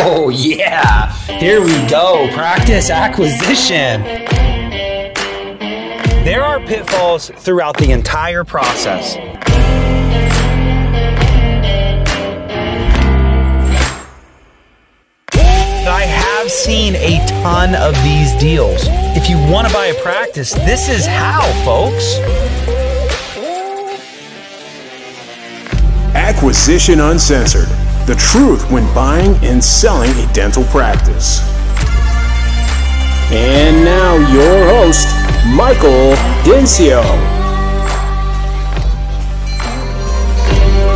Oh, yeah. Here we go. Practice acquisition. There are pitfalls throughout the entire process. I have seen a ton of these deals. If you want to buy a practice, this is how, folks. Acquisition Uncensored the truth when buying and selling a dental practice. And now, your host, Michael Dinsio.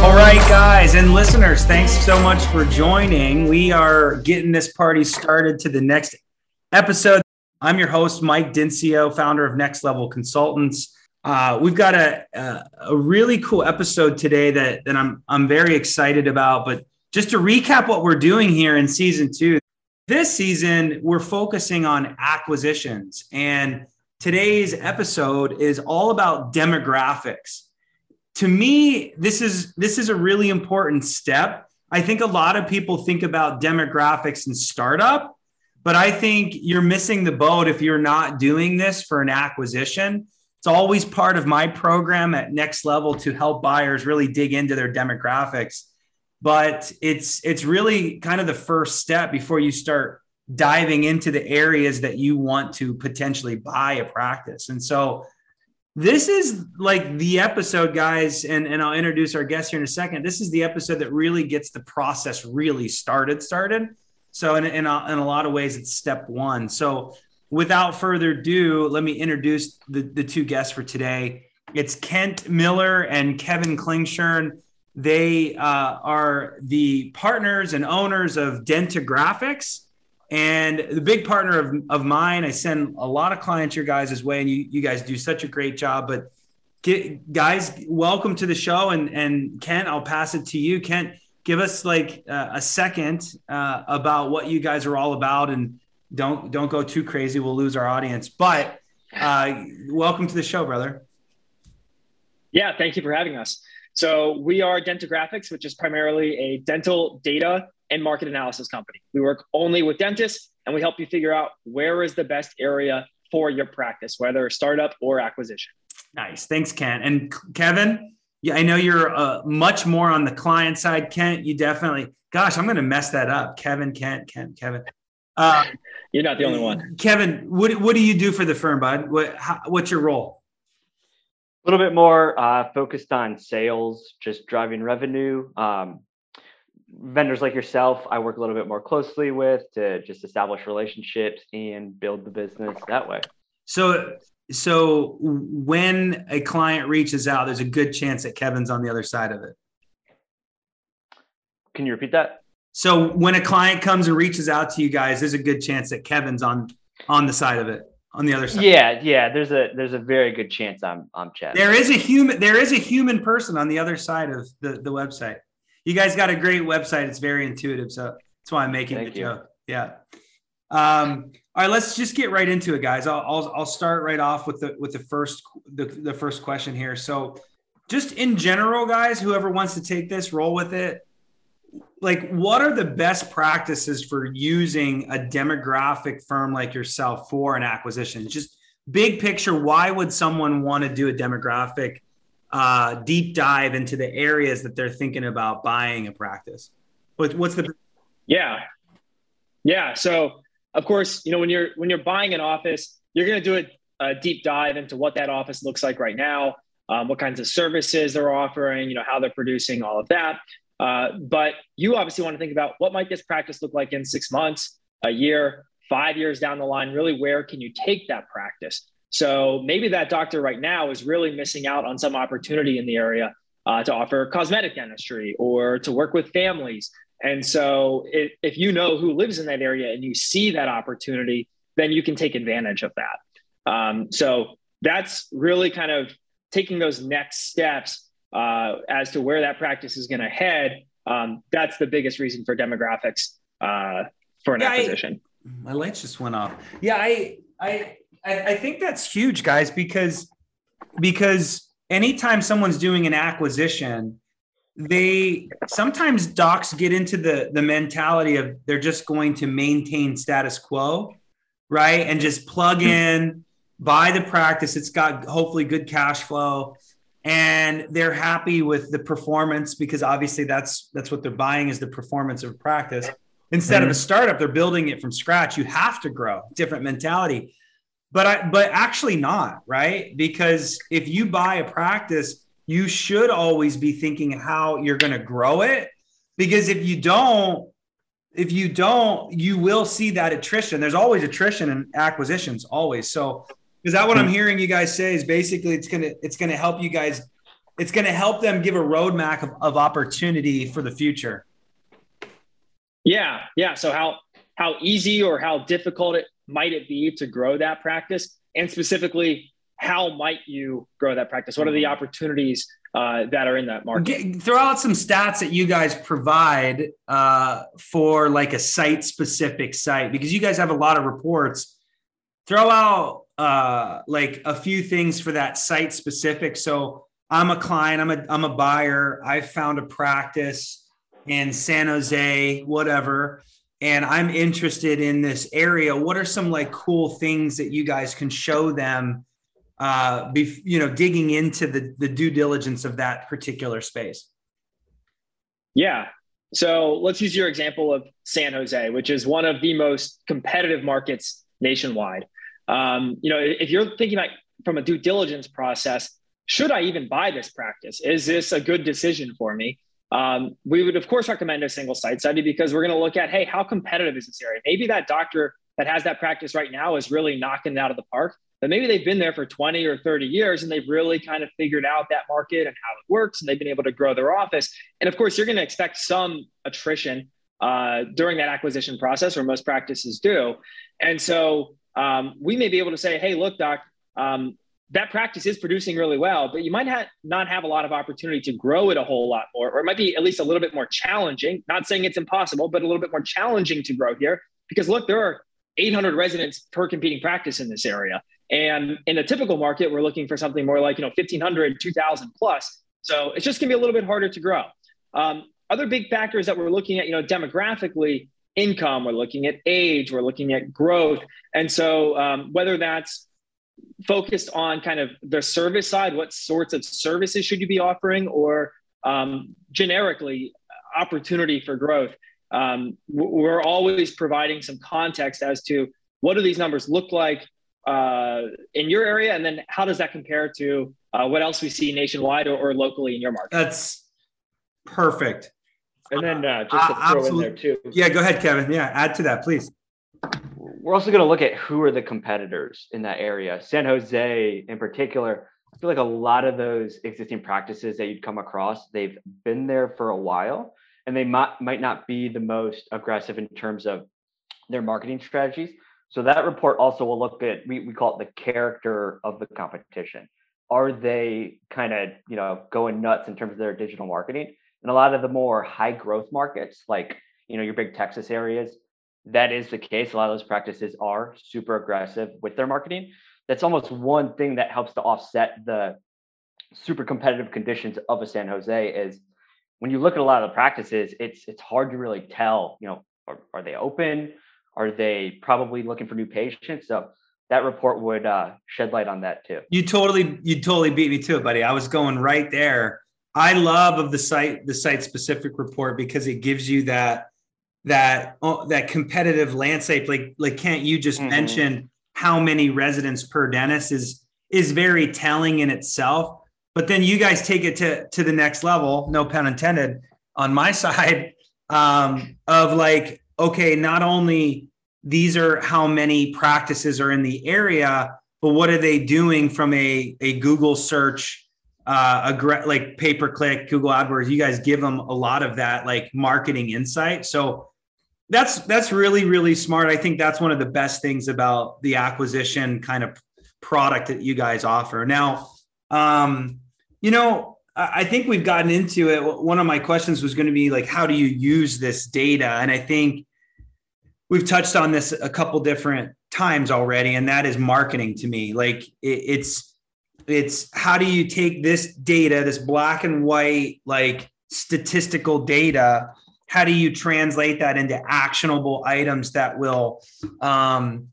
All right, guys and listeners, thanks so much for joining. We are getting this party started to the next episode. I'm your host, Mike Dinsio, founder of Next Level Consultants. Uh, we've got a, a, a really cool episode today that, that I'm I'm very excited about. But just to recap what we're doing here in season two, this season we're focusing on acquisitions. And today's episode is all about demographics. To me, this is this is a really important step. I think a lot of people think about demographics and startup, but I think you're missing the boat if you're not doing this for an acquisition. It's always part of my program at Next Level to help buyers really dig into their demographics. But it's it's really kind of the first step before you start diving into the areas that you want to potentially buy a practice. And so this is like the episode guys and, and i'll introduce our guest here in a second. This is the episode that really gets the process really started started. So in, in, a, in a lot of ways it's step one. So without further ado let me introduce the, the two guests for today it's kent miller and kevin klingshern they uh, are the partners and owners of Dentagraphics. And the big partner of, of mine, I send a lot of clients your guys' way, and you, you guys do such a great job. But get, guys, welcome to the show. And, and Kent, I'll pass it to you. Kent, give us like uh, a second uh, about what you guys are all about. And don't, don't go too crazy. We'll lose our audience. But uh, welcome to the show, brother. Yeah, thank you for having us. So we are Dentagraphics, which is primarily a dental data and market analysis company. We work only with dentists and we help you figure out where is the best area for your practice, whether startup or acquisition. Nice. Thanks, Kent. And Kevin, yeah, I know you're uh, much more on the client side. Kent, you definitely, gosh, I'm going to mess that up. Kevin, Kent, Kent, Kevin. Uh, you're not the only one. Kevin, what, what do you do for the firm, bud? What, how, what's your role? a little bit more uh, focused on sales, just driving revenue. Um, vendors like yourself, I work a little bit more closely with to just establish relationships and build the business that way. So, so when a client reaches out, there's a good chance that Kevin's on the other side of it. Can you repeat that? So when a client comes and reaches out to you guys, there's a good chance that Kevin's on on the side of it on the other side. Yeah, yeah. There's a there's a very good chance I'm I'm Chad. There is a human there is a human person on the other side of the, the website. You guys got a great website. It's very intuitive. So that's why I'm making Thank the you. joke. Yeah. Um, all right, let's just get right into it, guys. I'll, I'll, I'll start right off with the with the first the, the first question here. So, just in general, guys, whoever wants to take this, roll with it like what are the best practices for using a demographic firm like yourself for an acquisition? Just big picture why would someone want to do a demographic uh, deep dive into the areas that they're thinking about buying a practice? What, what's the yeah. Yeah so of course you know when you're when you're buying an office you're going to do a, a, deep dive into what that office looks like right now um, what kinds of services they're offering you know how they're producing all of that uh, but you obviously want to think about what might this practice look like in six months, a year, five years down the line. Really, where can you take that practice? So maybe that doctor right now is really missing out on some opportunity in the area uh, to offer cosmetic dentistry or to work with families. And so if, if you know who lives in that area and you see that opportunity, then you can take advantage of that. Um, so that's really kind of taking those next steps uh, as to where that practice is going to head, um, that's the biggest reason for demographics uh, for an yeah, acquisition. I, my lights just went off. Yeah, I, I, I think that's huge, guys, because because anytime someone's doing an acquisition, they sometimes docs get into the the mentality of they're just going to maintain status quo, right? And just plug hmm. in, buy the practice. It's got hopefully good cash flow and they're happy with the performance because obviously that's that's what they're buying is the performance of practice. Instead mm-hmm. of a startup they're building it from scratch. You have to grow. Different mentality. But I, but actually not right? Because if you buy a practice you should always be thinking how you're going to grow it. Because if you don't if you don't you will see that attrition. There's always attrition in acquisitions always. So is that what I'm hearing you guys say? Is basically it's gonna it's gonna help you guys. It's gonna help them give a roadmap of, of opportunity for the future. Yeah, yeah. So how how easy or how difficult it might it be to grow that practice, and specifically, how might you grow that practice? What are the opportunities uh, that are in that market? Get, throw out some stats that you guys provide uh, for like a site specific site because you guys have a lot of reports. Throw out uh, like a few things for that site specific. So I'm a client, I'm a I'm a buyer. I found a practice in San Jose, whatever, and I'm interested in this area. What are some like cool things that you guys can show them? Uh, be, you know, digging into the the due diligence of that particular space. Yeah. So let's use your example of San Jose, which is one of the most competitive markets nationwide. Um, you know, if you're thinking about from a due diligence process, should I even buy this practice? Is this a good decision for me? Um, we would, of course, recommend a single site study because we're going to look at, hey, how competitive is this area? Maybe that doctor that has that practice right now is really knocking it out of the park, but maybe they've been there for 20 or 30 years and they've really kind of figured out that market and how it works and they've been able to grow their office. And of course, you're going to expect some attrition uh, during that acquisition process, or most practices do. And so um, we may be able to say, hey, look, doc, um, that practice is producing really well, but you might ha- not have a lot of opportunity to grow it a whole lot more, or it might be at least a little bit more challenging. Not saying it's impossible, but a little bit more challenging to grow here because look, there are 800 residents per competing practice in this area. And in a typical market, we're looking for something more like, you know, 1500, 2000 plus. So it's just gonna be a little bit harder to grow. Um, other big factors that we're looking at, you know, demographically, income, we're looking at age, we're looking at growth. And so, um, whether that's focused on kind of the service side, what sorts of services should you be offering, or um, generically, opportunity for growth. Um, we're always providing some context as to what do these numbers look like uh, in your area, and then how does that compare to uh, what else we see nationwide or, or locally in your market? That's perfect. And then uh, just to throw in there too. Yeah, go ahead, Kevin. Yeah, add to that, please. We're also going to look at who are the competitors in that area. San Jose, in particular, I feel like a lot of those existing practices that you'd come across, they've been there for a while, and they might might not be the most aggressive in terms of their marketing strategies. So that report also will look at we, we call it the character of the competition. Are they kind of you know going nuts in terms of their digital marketing? In a lot of the more high growth markets, like you know your big Texas areas, that is the case. A lot of those practices are super aggressive with their marketing. That's almost one thing that helps to offset the super competitive conditions of a San Jose is when you look at a lot of the practices, it's it's hard to really tell, you know, are, are they open? Are they probably looking for new patients? So that report would uh, shed light on that too. You totally, you totally beat me to it, buddy. I was going right there I love of the site the site specific report because it gives you that that oh, that competitive landscape. Like like Kent you just mm-hmm. mentioned how many residents per dentist is is very telling in itself. But then you guys take it to to the next level, no pun intended, on my side um, of like okay, not only these are how many practices are in the area, but what are they doing from a a Google search uh, a like pay per click, Google AdWords, you guys give them a lot of that like marketing insight. So that's that's really really smart. I think that's one of the best things about the acquisition kind of product that you guys offer. Now, um, you know, I think we've gotten into it. One of my questions was going to be like, how do you use this data? And I think we've touched on this a couple different times already, and that is marketing to me. Like it, it's it's how do you take this data, this black and white, like statistical data, how do you translate that into actionable items that will um,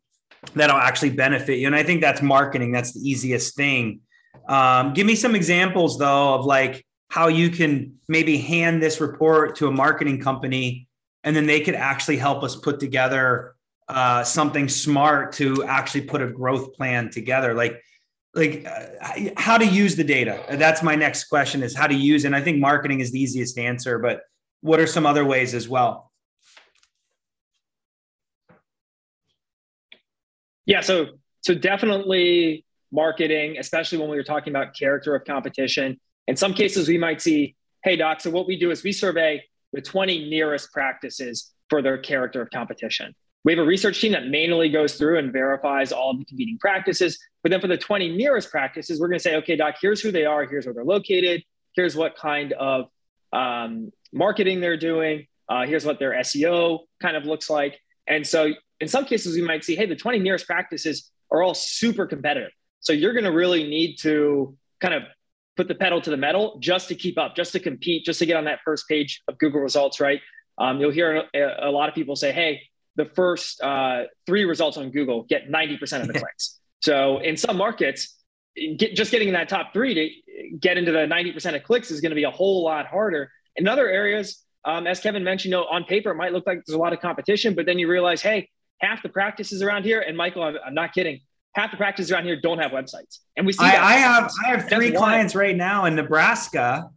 that'll actually benefit you? And I think that's marketing. That's the easiest thing. Um, give me some examples though of like how you can maybe hand this report to a marketing company and then they could actually help us put together uh, something smart to actually put a growth plan together like like uh, how to use the data? That's my next question is how to use and i think marketing is the easiest answer but what are some other ways as well? Yeah so so definitely marketing especially when we were talking about character of competition. In some cases we might see hey doc so what we do is we survey the 20 nearest practices for their character of competition we have a research team that manually goes through and verifies all of the competing practices. But then for the 20 nearest practices, we're going to say, okay, doc, here's who they are, here's where they're located, here's what kind of um, marketing they're doing, uh, here's what their SEO kind of looks like. And so in some cases, we might see, hey, the 20 nearest practices are all super competitive. So you're going to really need to kind of put the pedal to the metal just to keep up, just to compete, just to get on that first page of Google results, right? Um, you'll hear a, a lot of people say, hey, the first uh, three results on Google get 90% of the clicks. So in some markets, get, just getting in that top three to get into the 90% of clicks is going to be a whole lot harder. In other areas, um, as Kevin mentioned, you know, on paper, it might look like there's a lot of competition, but then you realize, hey, half the practices around here, and Michael, I'm, I'm not kidding, half the practices around here don't have websites. And we see I, I have I have three clients right now in Nebraska,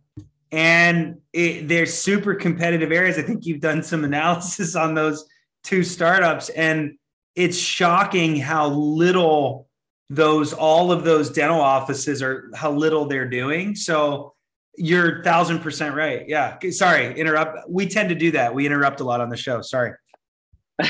and it, they're super competitive areas. I think you've done some analysis on those two startups and it's shocking how little those all of those dental offices are how little they're doing. So you're thousand percent right. Yeah. Sorry interrupt. We tend to do that. We interrupt a lot on the show. Sorry.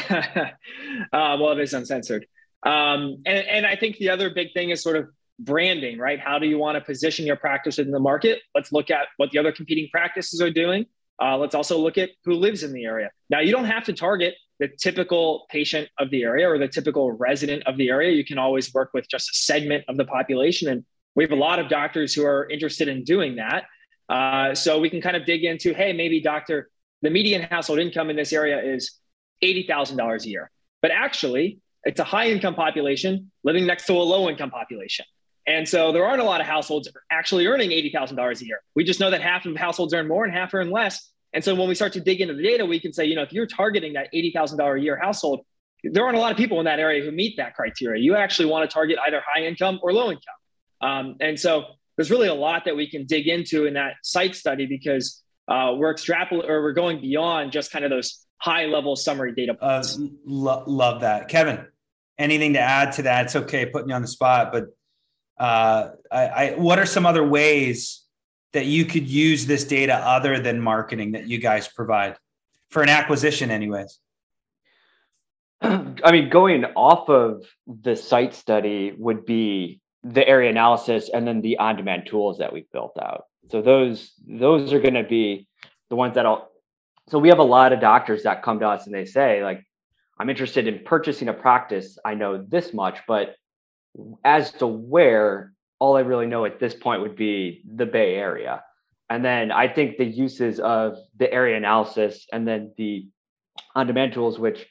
Uh, well it is uncensored. Um, and, and i think the other big thing is sort of branding right? How do you want to position your practice in the market? Let's look at what the other competing practices are doing. Uh, let's also look at who lives in the area. Now you don't have to target the typical patient of the area or the typical resident of the area. You can always work with just a segment of the population. And we have a lot of doctors who are interested in doing that. Uh, so we can kind of dig into hey, maybe doctor, the median household income in this area is $80,000 a year. But actually, it's a high income population living next to a low income population. And so there aren't a lot of households actually earning $80,000 a year. We just know that half of households earn more and half earn less. And so when we start to dig into the data, we can say, you know, if you're targeting that $80,000 a year household, there aren't a lot of people in that area who meet that criteria. You actually want to target either high income or low income. Um, and so there's really a lot that we can dig into in that site study because uh, we're extrapolating or we're going beyond just kind of those high level summary data uh, points. Uh, lo- love that. Kevin, anything to add to that? It's okay putting you on the spot, but uh, I, I, what are some other ways that you could use this data other than marketing that you guys provide for an acquisition anyways? I mean going off of the site study would be the area analysis and then the on-demand tools that we've built out. So those those are going to be the ones that'll so we have a lot of doctors that come to us and they say like i'm interested in purchasing a practice. I know this much but as to where all I really know at this point would be the Bay Area. And then I think the uses of the area analysis and then the on-demand tools, which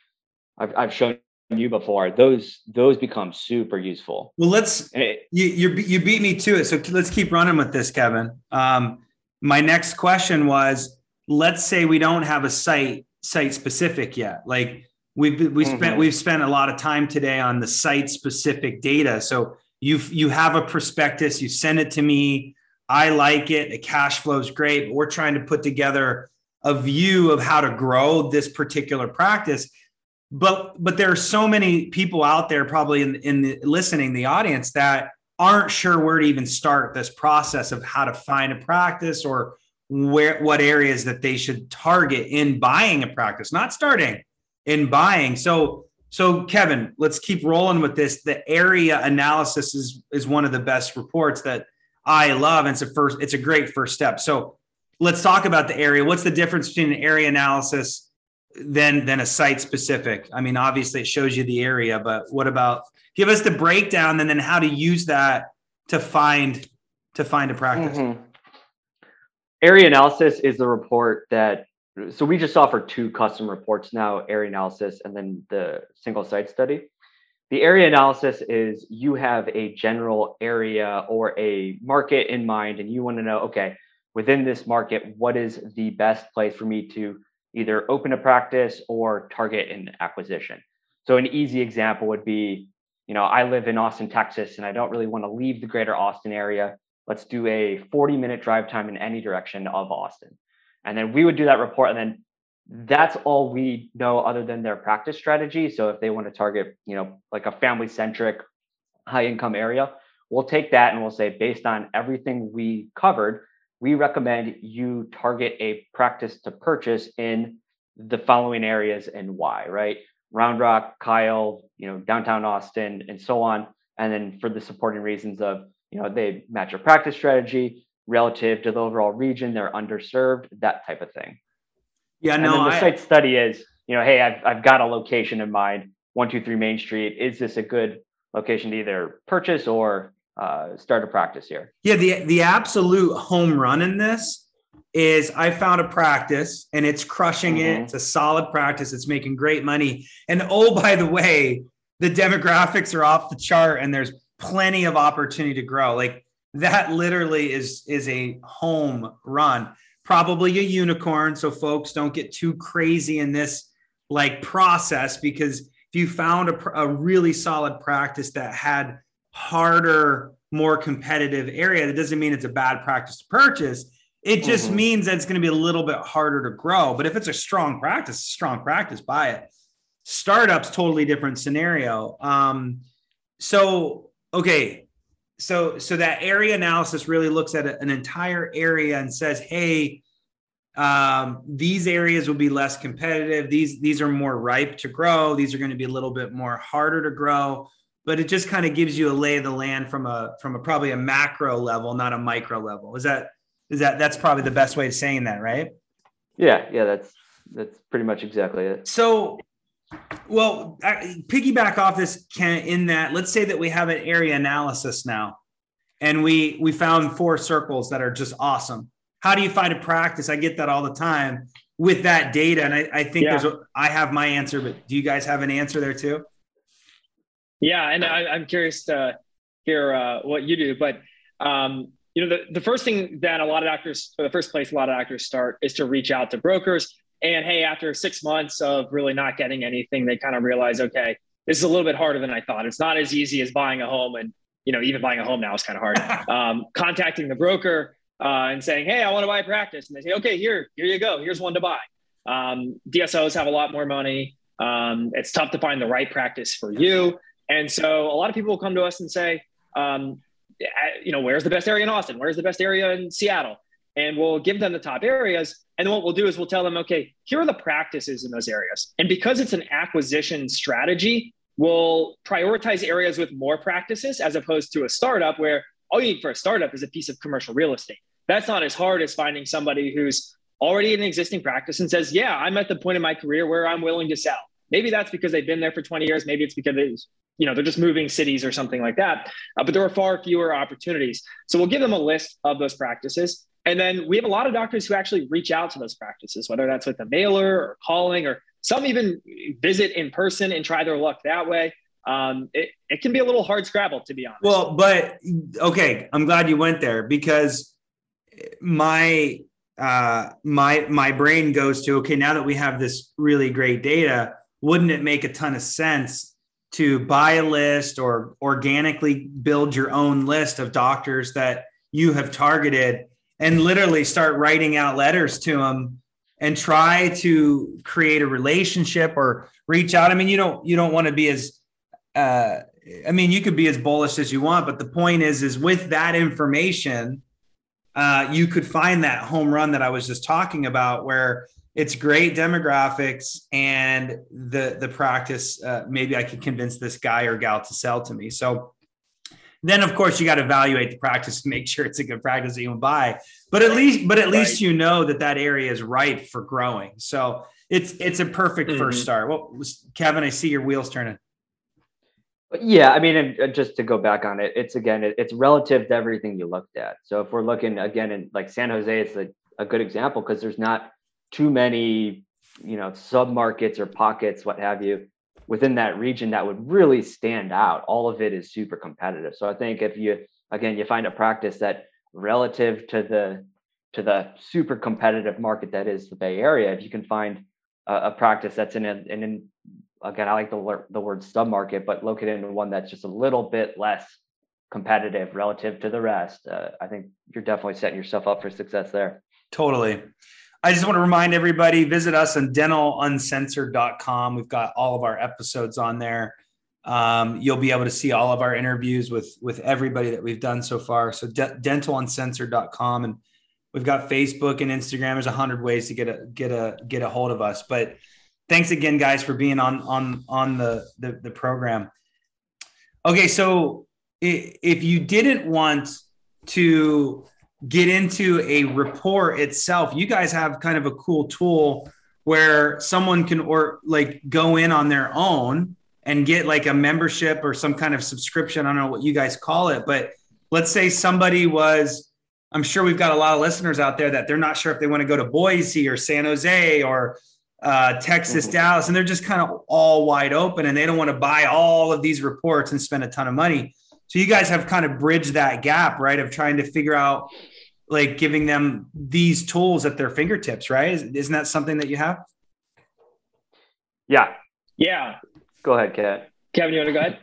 I've, I've shown you before, those those become super useful. Well, let's it, you you you beat me to it, so let's keep running with this, Kevin. Um, my next question was: Let's say we don't have a site site specific yet. Like we've we spent mm-hmm. we've spent a lot of time today on the site specific data. So you you have a prospectus you send it to me. I like it. The cash flow is great but we're trying to put together a view of how to grow this particular practice. But but there are so many people out there probably in, in the listening the audience that aren't sure where to even start this process of how to find a practice or where what areas that they should target in buying a practice not starting in buying. So so, Kevin, let's keep rolling with this. The area analysis is is one of the best reports that I love, and it's a first. It's a great first step. So, let's talk about the area. What's the difference between an area analysis than than a site specific? I mean, obviously, it shows you the area, but what about give us the breakdown and then how to use that to find to find a practice? Mm-hmm. Area analysis is the report that so we just offer two custom reports now, area analysis and then the single site study. The area analysis is you have a general area or a market in mind, and you want to know, okay, within this market, what is the best place for me to either open a practice or target an acquisition? So, an easy example would be, you know, I live in Austin, Texas, and I don't really want to leave the greater Austin area. Let's do a 40 minute drive time in any direction of Austin. And then we would do that report, and then that's all we know other than their practice strategy. So if they want to target, you know, like a family centric, high income area, we'll take that and we'll say, based on everything we covered, we recommend you target a practice to purchase in the following areas and why, right? Round Rock, Kyle, you know, downtown Austin, and so on. And then for the supporting reasons of, you know, they match your practice strategy relative to the overall region, they're underserved, that type of thing. Yeah, no. And the I, site study is, you know, hey, I've I've got a location in mind, one two three Main Street. Is this a good location to either purchase or uh, start a practice here? Yeah, the the absolute home run in this is I found a practice and it's crushing mm-hmm. it. It's a solid practice. It's making great money. And oh, by the way, the demographics are off the chart and there's plenty of opportunity to grow. Like that literally is is a home run probably a unicorn. So folks don't get too crazy in this like process because if you found a, a really solid practice that had harder, more competitive area, that doesn't mean it's a bad practice to purchase. It just mm-hmm. means that it's going to be a little bit harder to grow. But if it's a strong practice, strong practice, buy it. Startups, totally different scenario. Um, so, okay, so so that area analysis really looks at an entire area and says hey um, these areas will be less competitive. These these are more ripe to grow. These are going to be a little bit more harder to grow. But it just kind of gives you a lay of the land from a from a probably a macro level not a micro level. Is that is that that's probably the best way of saying that right? Yeah yeah that's that's pretty much exactly it. So well, I, piggyback off this can in that let's say that we have an area analysis now, and we we found four circles that are just awesome. How do you find a practice? I get that all the time with that data, and I, I think yeah. there's a, I have my answer, but do you guys have an answer there too? Yeah, and I, am curious to hear uh, what you do, but um, you know the, the first thing that a lot of doctors, the first place a lot of doctors start is to reach out to brokers and hey, after six months of really not getting anything, they kind of realize, okay, this is a little bit harder than I thought. It's not as easy as buying a home, and you know, even buying a home now is kind of hard. um, contacting the broker uh, and saying, hey, I want to buy a practice, and they say, okay, here, here you go. Here's one to buy. Um, DSOs have a lot more money. Um, it's tough to find the right practice for you, and so a lot of people will come to us and say, um, you know, where's the best area in Austin? Where's the best area in Seattle? And we'll give them the top areas and then what we'll do is we'll tell them, okay, here are the practices in those areas. And because it's an acquisition strategy, we'll prioritize areas with more practices as opposed to a startup where all you need for a startup is a piece of commercial real estate. That's not as hard as finding somebody who's already in an existing practice and says, yeah, I'm at the point in my career where I'm willing to sell. Maybe that's because they've been there for 20 years. Maybe it's because they, you know, they're just moving cities or something like that. Uh, but there are far fewer opportunities. So we'll give them a list of those practices. And then we have a lot of doctors who actually reach out to those practices, whether that's with a mailer or calling, or some even visit in person and try their luck that way. Um, it, it can be a little hard scrabble, to be honest. Well, but okay, I'm glad you went there because my uh, my my brain goes to okay. Now that we have this really great data, wouldn't it make a ton of sense to buy a list or organically build your own list of doctors that you have targeted and literally start writing out letters to them and try to create a relationship or reach out. I mean, you don't you don't want to be as uh, I mean, you could be as bullish as you want, but the point is, is with that information, uh, you could find that home run that I was just talking about, where it's great demographics and the the practice. Uh, maybe I could convince this guy or gal to sell to me. So then of course you got to evaluate the practice to make sure it's a good practice that you buy. But at least, but at right. least you know that that area is ripe for growing. So it's it's a perfect mm-hmm. first start. Well, Kevin, I see your wheels turning. Yeah, I mean, just to go back on it, it's again, it's relative to everything you looked at. So if we're looking again in like San Jose, it's a, a good example because there's not too many, you know, sub markets or pockets, what have you, within that region that would really stand out. All of it is super competitive. So I think if you again you find a practice that relative to the to the super competitive market that is the Bay Area, if you can find a, a practice that's in an in, again, I like the the word sub market, but located in one that's just a little bit less competitive relative to the rest, uh, I think you're definitely setting yourself up for success there. Totally. I just want to remind everybody visit us on dentaluncensored.com. We've got all of our episodes on there. Um, you'll be able to see all of our interviews with with everybody that we've done so far. So de- dentaluncensored.com and we've got Facebook and Instagram. There's a hundred ways to get a get a get a hold of us. But thanks again, guys, for being on on on the the, the program. Okay, so if you didn't want to get into a report itself, you guys have kind of a cool tool where someone can or like go in on their own and get like a membership or some kind of subscription. I don't know what you guys call it, but let's say somebody was I'm sure we've got a lot of listeners out there that they're not sure if they want to go to Boise or San Jose or uh, Texas, mm-hmm. Dallas, and they're just kind of all wide open and they don't want to buy all of these reports and spend a ton of money. So you guys have kind of bridged that gap, right? Of trying to figure out like giving them these tools at their fingertips, right? Isn't that something that you have? Yeah. Yeah. Go ahead, Kat. Kevin, you want to go ahead?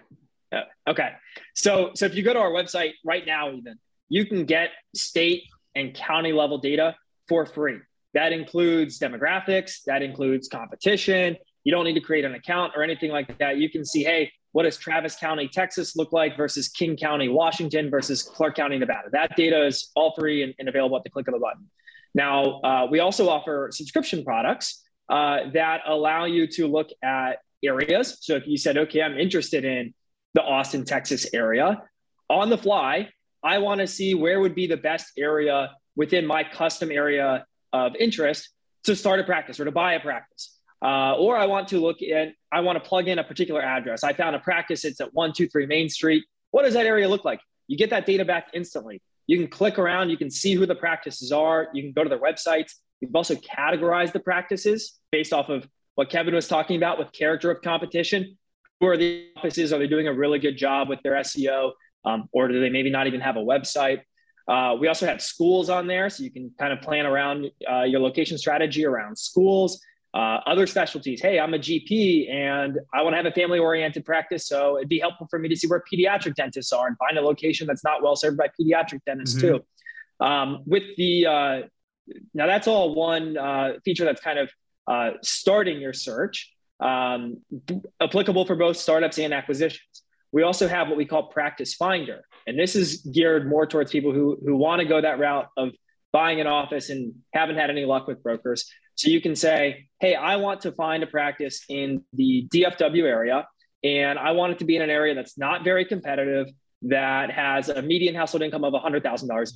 Yeah. Okay. So, so if you go to our website right now, even you can get state and county level data for free. That includes demographics, that includes competition. You don't need to create an account or anything like that. You can see, hey, what does Travis County, Texas look like versus King County, Washington versus Clark County, Nevada? That data is all free and, and available at the click of a button. Now, uh, we also offer subscription products uh, that allow you to look at areas. So if you said, okay, I'm interested in the Austin, Texas area, on the fly, I want to see where would be the best area within my custom area of interest to start a practice or to buy a practice. Uh, or I want to look at, I want to plug in a particular address. I found a practice, it's at 123 Main Street. What does that area look like? You get that data back instantly. You can click around, you can see who the practices are, you can go to their websites. We've also categorized the practices based off of what Kevin was talking about with character of competition. Who are the offices? Are they doing a really good job with their SEO? Um, or do they maybe not even have a website? Uh, we also have schools on there, so you can kind of plan around uh, your location strategy around schools. Uh, other specialties. Hey, I'm a GP and I want to have a family oriented practice. So it'd be helpful for me to see where pediatric dentists are and find a location that's not well served by pediatric dentists mm-hmm. too. Um, with the, uh, now that's all one uh, feature that's kind of uh, starting your search, um, applicable for both startups and acquisitions. We also have what we call Practice Finder. And this is geared more towards people who, who want to go that route of buying an office and haven't had any luck with brokers. So you can say, hey, I want to find a practice in the DFW area, and I want it to be in an area that's not very competitive, that has a median household income of $100,000 a year.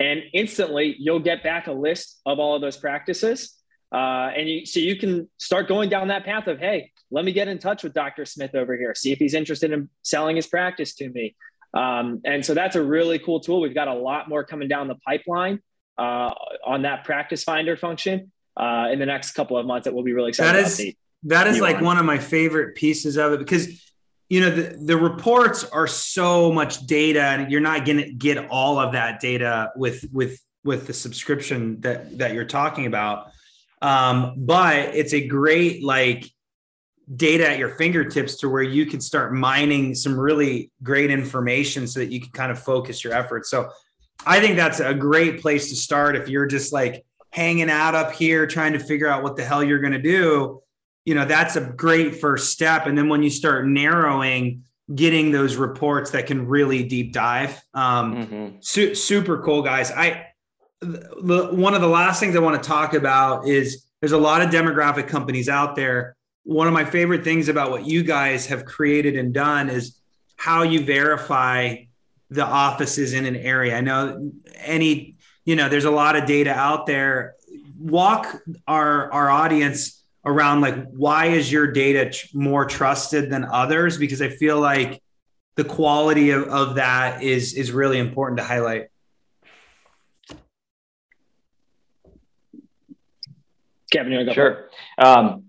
And instantly, you'll get back a list of all of those practices. Uh, and you, so you can start going down that path of, hey, let me get in touch with Dr. Smith over here, see if he's interested in selling his practice to me. Um, and so that's a really cool tool. We've got a lot more coming down the pipeline uh, on that practice finder function uh, in the next couple of months that we'll be really excited that is, That is like on. one of my favorite pieces of it because you know the, the reports are so much data and you're not going to get all of that data with with with the subscription that that you're talking about um, but it's a great like data at your fingertips to where you can start mining some really great information so that you can kind of focus your efforts. So I think that's a great place to start if you're just like hanging out up here trying to figure out what the hell you're going to do. You know, that's a great first step. And then when you start narrowing, getting those reports that can really deep dive. Um, mm-hmm. su- super cool, guys. I the, one of the last things I want to talk about is there's a lot of demographic companies out there one of my favorite things about what you guys have created and done is how you verify the offices in an area. I know any, you know, there's a lot of data out there. Walk our our audience around like why is your data tr- more trusted than others because i feel like the quality of, of that is is really important to highlight Kevin, you go sure. Um,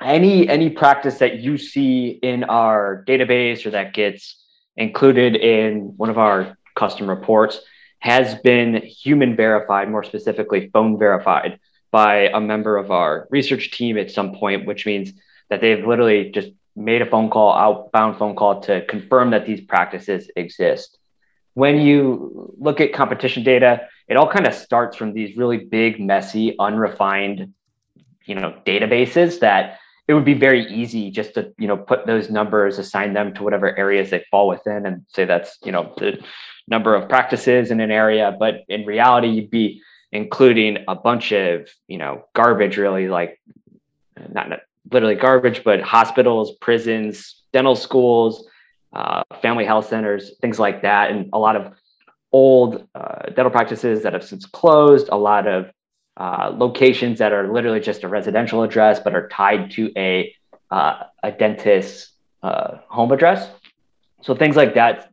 any any practice that you see in our database or that gets included in one of our custom reports has been human verified, more specifically phone verified by a member of our research team at some point, which means that they've literally just made a phone call, outbound phone call to confirm that these practices exist. When you look at competition data, it all kind of starts from these really big, messy, unrefined, you know, databases that it would be very easy just to you know put those numbers assign them to whatever areas they fall within and say that's you know the number of practices in an area but in reality you'd be including a bunch of you know garbage really like not, not literally garbage but hospitals prisons dental schools uh, family health centers things like that and a lot of old uh, dental practices that have since closed a lot of uh, locations that are literally just a residential address but are tied to a uh, a dentist's uh, home address. So things like that.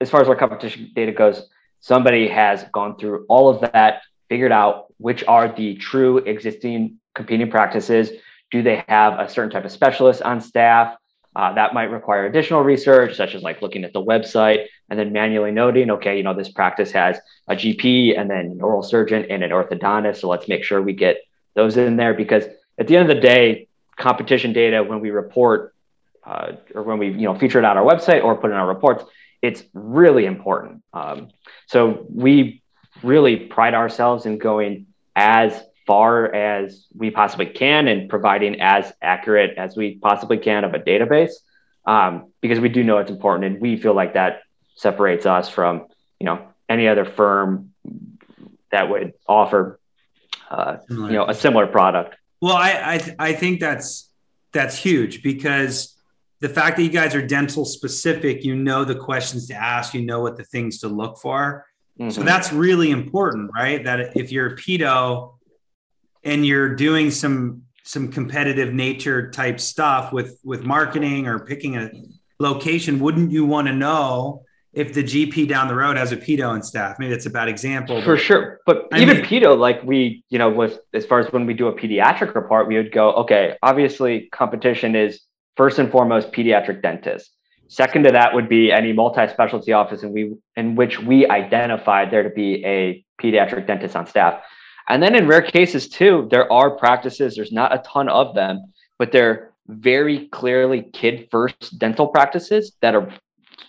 As far as our competition data goes, somebody has gone through all of that, figured out which are the true existing competing practices. Do they have a certain type of specialist on staff? Uh, that might require additional research, such as like looking at the website and then manually noting, okay, you know, this practice has a GP and then an oral surgeon and an orthodontist. So let's make sure we get those in there because at the end of the day, competition data, when we report uh, or when we, you know, feature it on our website or put in our reports, it's really important. Um, so we really pride ourselves in going as far as we possibly can and providing as accurate as we possibly can of a database um, because we do know it's important and we feel like that separates us from you know any other firm that would offer uh, you know a similar product well i I, th- I think that's that's huge because the fact that you guys are dental specific you know the questions to ask you know what the things to look for. Mm-hmm. so that's really important right? That if you're a pedo and you're doing some some competitive nature type stuff with with marketing or picking a location wouldn't you want to know if the gp down the road has a pedo and staff? Maybe that's a bad example for sure. But I even mean, pedo like we you know with as far as when we do a pediatric report we would go okay obviously competition is first and foremost pediatric dentist second to that would be any multi-specialty office in we in which we identified there to be a pediatric dentist on staff and then in rare cases, too, there are practices, there's not a ton of them, but they're very clearly kid first dental practices that are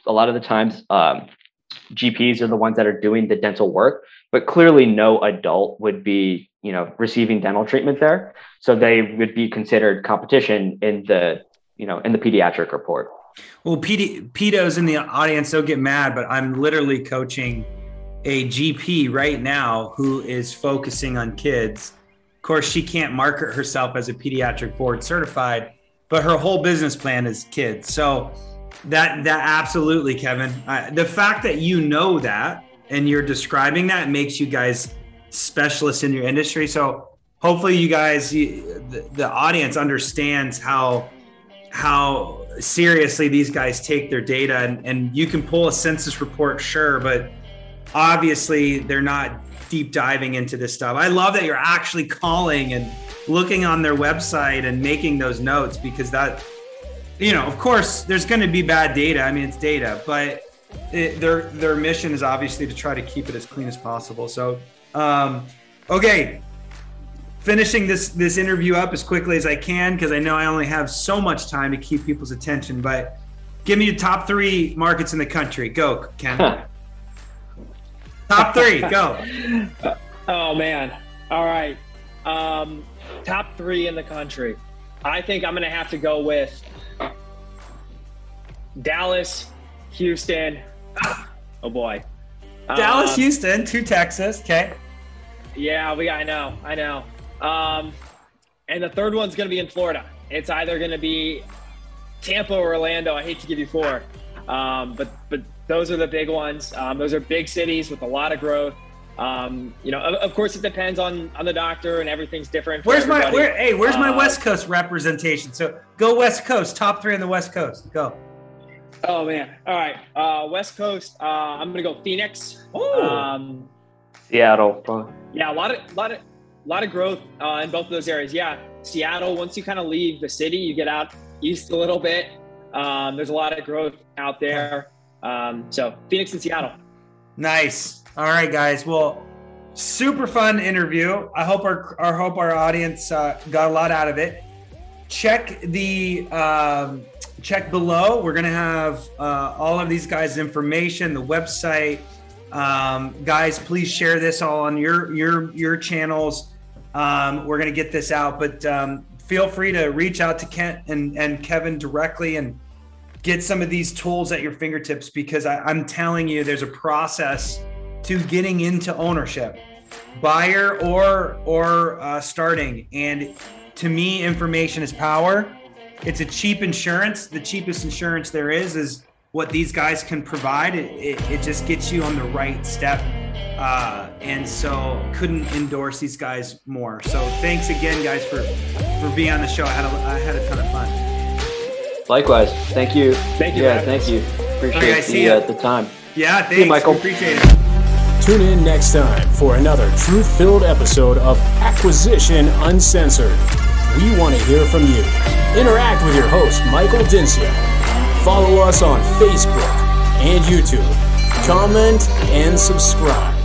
a lot of the times um, GPs are the ones that are doing the dental work, but clearly no adult would be, you know, receiving dental treatment there. So they would be considered competition in the, you know, in the pediatric report. Well, PD, pedos in the audience don't get mad, but I'm literally coaching a GP right now who is focusing on kids. Of course, she can't market herself as a pediatric board certified, but her whole business plan is kids. So that that absolutely, Kevin. The fact that you know that and you're describing that makes you guys specialists in your industry. So hopefully, you guys, the, the audience understands how how seriously these guys take their data, and, and you can pull a census report, sure, but obviously they're not deep diving into this stuff. I love that you're actually calling and looking on their website and making those notes because that, you know, of course, there's going to be bad data. I mean, it's data, but it, their their mission is obviously to try to keep it as clean as possible. So, um, okay, finishing this this interview up as quickly as I can because I know I only have so much time to keep people's attention. But give me your top three markets in the country. Go, Kent. Top three, go. oh man. All right. Um, top three in the country. I think I'm gonna have to go with Dallas, Houston. Oh boy. Dallas, um, Houston, to Texas. Okay. Yeah, we. I know. I know. Um, and the third one's gonna be in Florida. It's either gonna be Tampa or Orlando. I hate to give you four, um, but but those are the big ones. Um, those are big cities with a lot of growth. Um, you know, of, of, course, it depends on on the doctor, and everything's different. Where's my where? Hey, where's my uh, West Coast representation? So go West Coast. Top three in the West Coast. Go. Oh man! All right, uh, West Coast. Uh, I'm gonna go Phoenix. Um, Seattle. Yeah, a lot of lot of lot of growth uh, in both of those areas. Yeah, Seattle. Once you kind of leave the city, you get out east a little bit. Um, there's a lot of growth out there. Um, so Phoenix and Seattle. Nice. All right, guys. Well, super fun interview. I hope our I hope our audience uh, got a lot out of it. Check the um, check below. We're gonna have uh, all of these guys' information, the website. Um, guys, please share this all on your your your channels. Um, we're gonna get this out, but um, feel free to reach out to Kent and and Kevin directly and get some of these tools at your fingertips because I, I'm telling you, there's a process to getting into ownership, buyer or or uh, starting. And to me, information is power. It's a cheap insurance. The cheapest insurance there is is what these guys can provide. It, it, it just gets you on the right step. Uh, and so couldn't endorse these guys more. So thanks again, guys, for for being on the show. I had a, I had a ton of fun. Likewise. Thank you. Thank you. Yeah, thank you. Appreciate right, the, uh, the time. Yeah, thanks. You, Michael. Appreciate it. Tune in next time for another truth filled episode of Acquisition Unscripted. We want to hear from you. Interact with your host, Michael Dinsio. Follow us on Facebook and YouTube. Comment and subscribe.